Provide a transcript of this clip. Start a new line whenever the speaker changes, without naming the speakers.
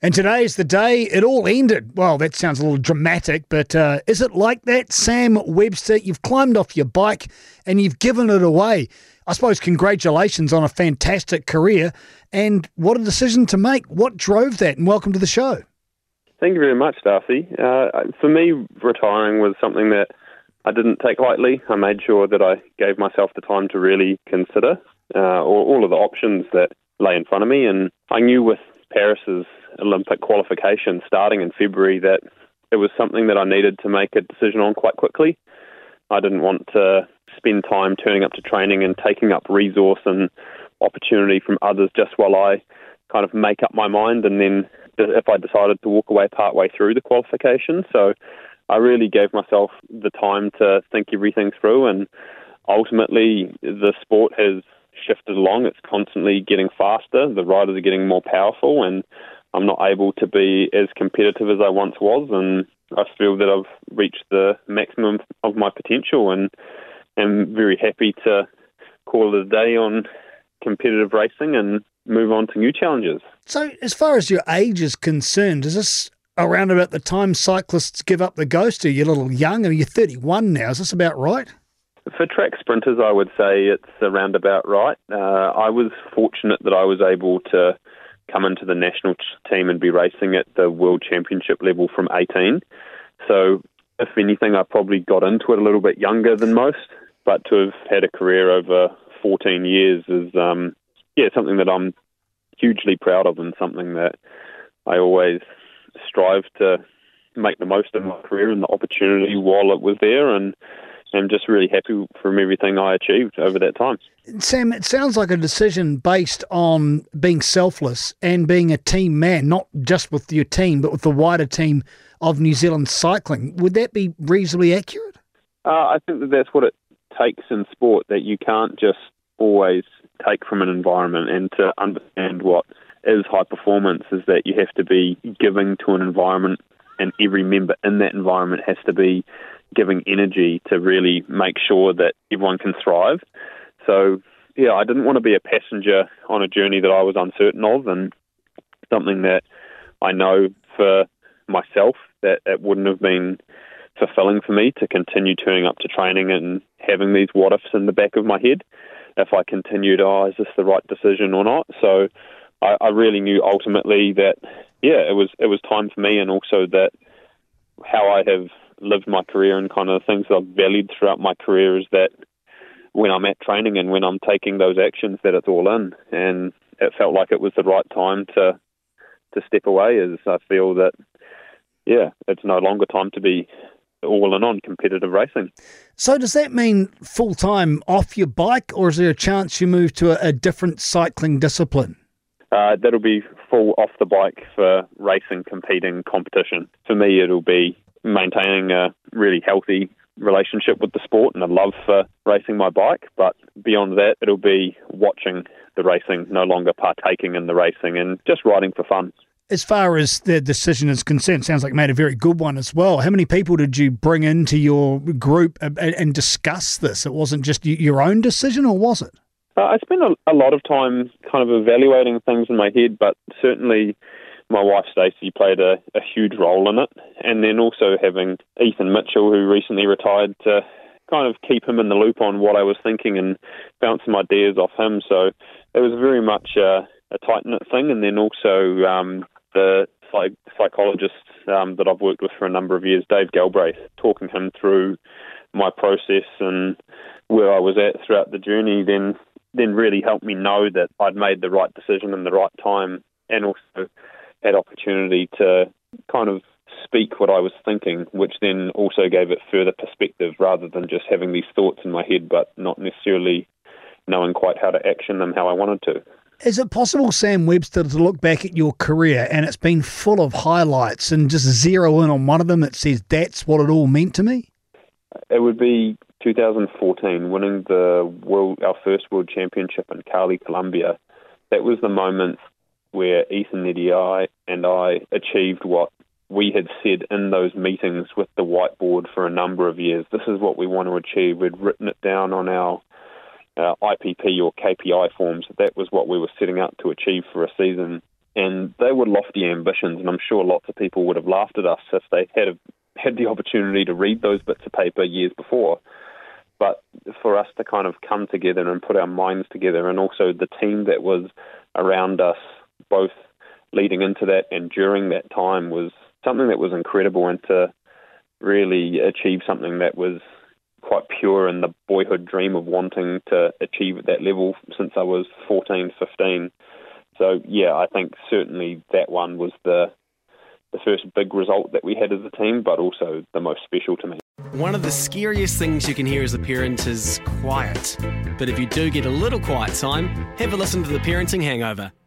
And today is the day it all ended. Well, that sounds a little dramatic, but uh, is it like that, Sam Webster? You've climbed off your bike and you've given it away. I suppose congratulations on a fantastic career and what a decision to make. What drove that? And welcome to the show.
Thank you very much, Darcy. Uh, for me, retiring was something that I didn't take lightly. I made sure that I gave myself the time to really consider uh, all, all of the options that lay in front of me. And I knew with Paris's Olympic qualification starting in February that it was something that I needed to make a decision on quite quickly. I didn't want to spend time turning up to training and taking up resource and opportunity from others just while I kind of make up my mind and then if I decided to walk away partway through the qualification. So I really gave myself the time to think everything through and ultimately the sport has shifted along. It's constantly getting faster. The riders are getting more powerful, and I'm not able to be as competitive as I once was. And I feel that I've reached the maximum of my potential, and am very happy to call it a day on competitive racing and move on to new challenges.
So, as far as your age is concerned, is this around about the time cyclists give up the ghost? Are you a little young? I mean, you're 31 now. Is this about right?
For track sprinters, I would say it's around about right. Uh, I was fortunate that I was able to come into the national team and be racing at the world championship level from 18. So, if anything, I probably got into it a little bit younger than most. But to have had a career over 14 years is, um, yeah, something that I'm hugely proud of and something that I always strive to make the most of my career and the opportunity while it was there. And I'm just really happy from everything I achieved over that time.
Sam, it sounds like a decision based on being selfless and being a team man, not just with your team, but with the wider team of New Zealand cycling. Would that be reasonably accurate?
Uh, I think that that's what it takes in sport, that you can't just always take from an environment and to understand what is high performance is that you have to be giving to an environment and every member in that environment has to be giving energy to really make sure that everyone can thrive. So, yeah, I didn't want to be a passenger on a journey that I was uncertain of, and something that I know for myself that it wouldn't have been fulfilling for me to continue turning up to training and having these what ifs in the back of my head. If I continued, oh, is this the right decision or not? So, I, I really knew ultimately that, yeah, it was it was time for me, and also that how I have lived my career and kind of the things that I've valued throughout my career is that when I'm at training and when I'm taking those actions, that it's all in. And it felt like it was the right time to to step away. As I feel that, yeah, it's no longer time to be all in on competitive racing.
So does that mean full time off your bike, or is there a chance you move to a, a different cycling discipline?
Uh, that'll be full off the bike for racing, competing, competition. For me, it'll be maintaining a really healthy relationship with the sport and a love for racing my bike. But beyond that, it'll be watching the racing, no longer partaking in the racing, and just riding for fun.
As far as the decision is concerned, sounds like you made a very good one as well. How many people did you bring into your group and discuss this? It wasn't just your own decision, or was it?
Uh, I spent a, a lot of time kind of evaluating things in my head, but certainly my wife Stacey played a, a huge role in it, and then also having Ethan Mitchell, who recently retired, to kind of keep him in the loop on what I was thinking and bounce some ideas off him. So it was very much a, a tight knit thing, and then also um, the psych- psychologist um, that I've worked with for a number of years, Dave Galbraith, talking him through my process and where I was at throughout the journey, then then really helped me know that I'd made the right decision in the right time, and also had opportunity to kind of speak what I was thinking, which then also gave it further perspective rather than just having these thoughts in my head but not necessarily knowing quite how to action them how I wanted to.
Is it possible, Sam Webster, to look back at your career and it's been full of highlights and just zero in on one of them that says that's what it all meant to me?
It would be 2014, winning the world, our first world championship in Cali, Colombia. That was the moment where Ethan Eddie and I achieved what we had said in those meetings with the whiteboard for a number of years. This is what we want to achieve. We'd written it down on our uh, IPP or KPI forms. That was what we were setting out to achieve for a season. and they were lofty ambitions, and I'm sure lots of people would have laughed at us if they had had the opportunity to read those bits of paper years before. But for us to kind of come together and put our minds together, and also the team that was around us, both leading into that and during that time, was something that was incredible, and to really achieve something that was quite pure in the boyhood dream of wanting to achieve at that level since I was 14, 15. So yeah, I think certainly that one was the the first big result that we had as a team, but also the most special to me.
One of the scariest things you can hear as a parent is quiet. But if you do get a little quiet time, have a listen to the Parenting Hangover.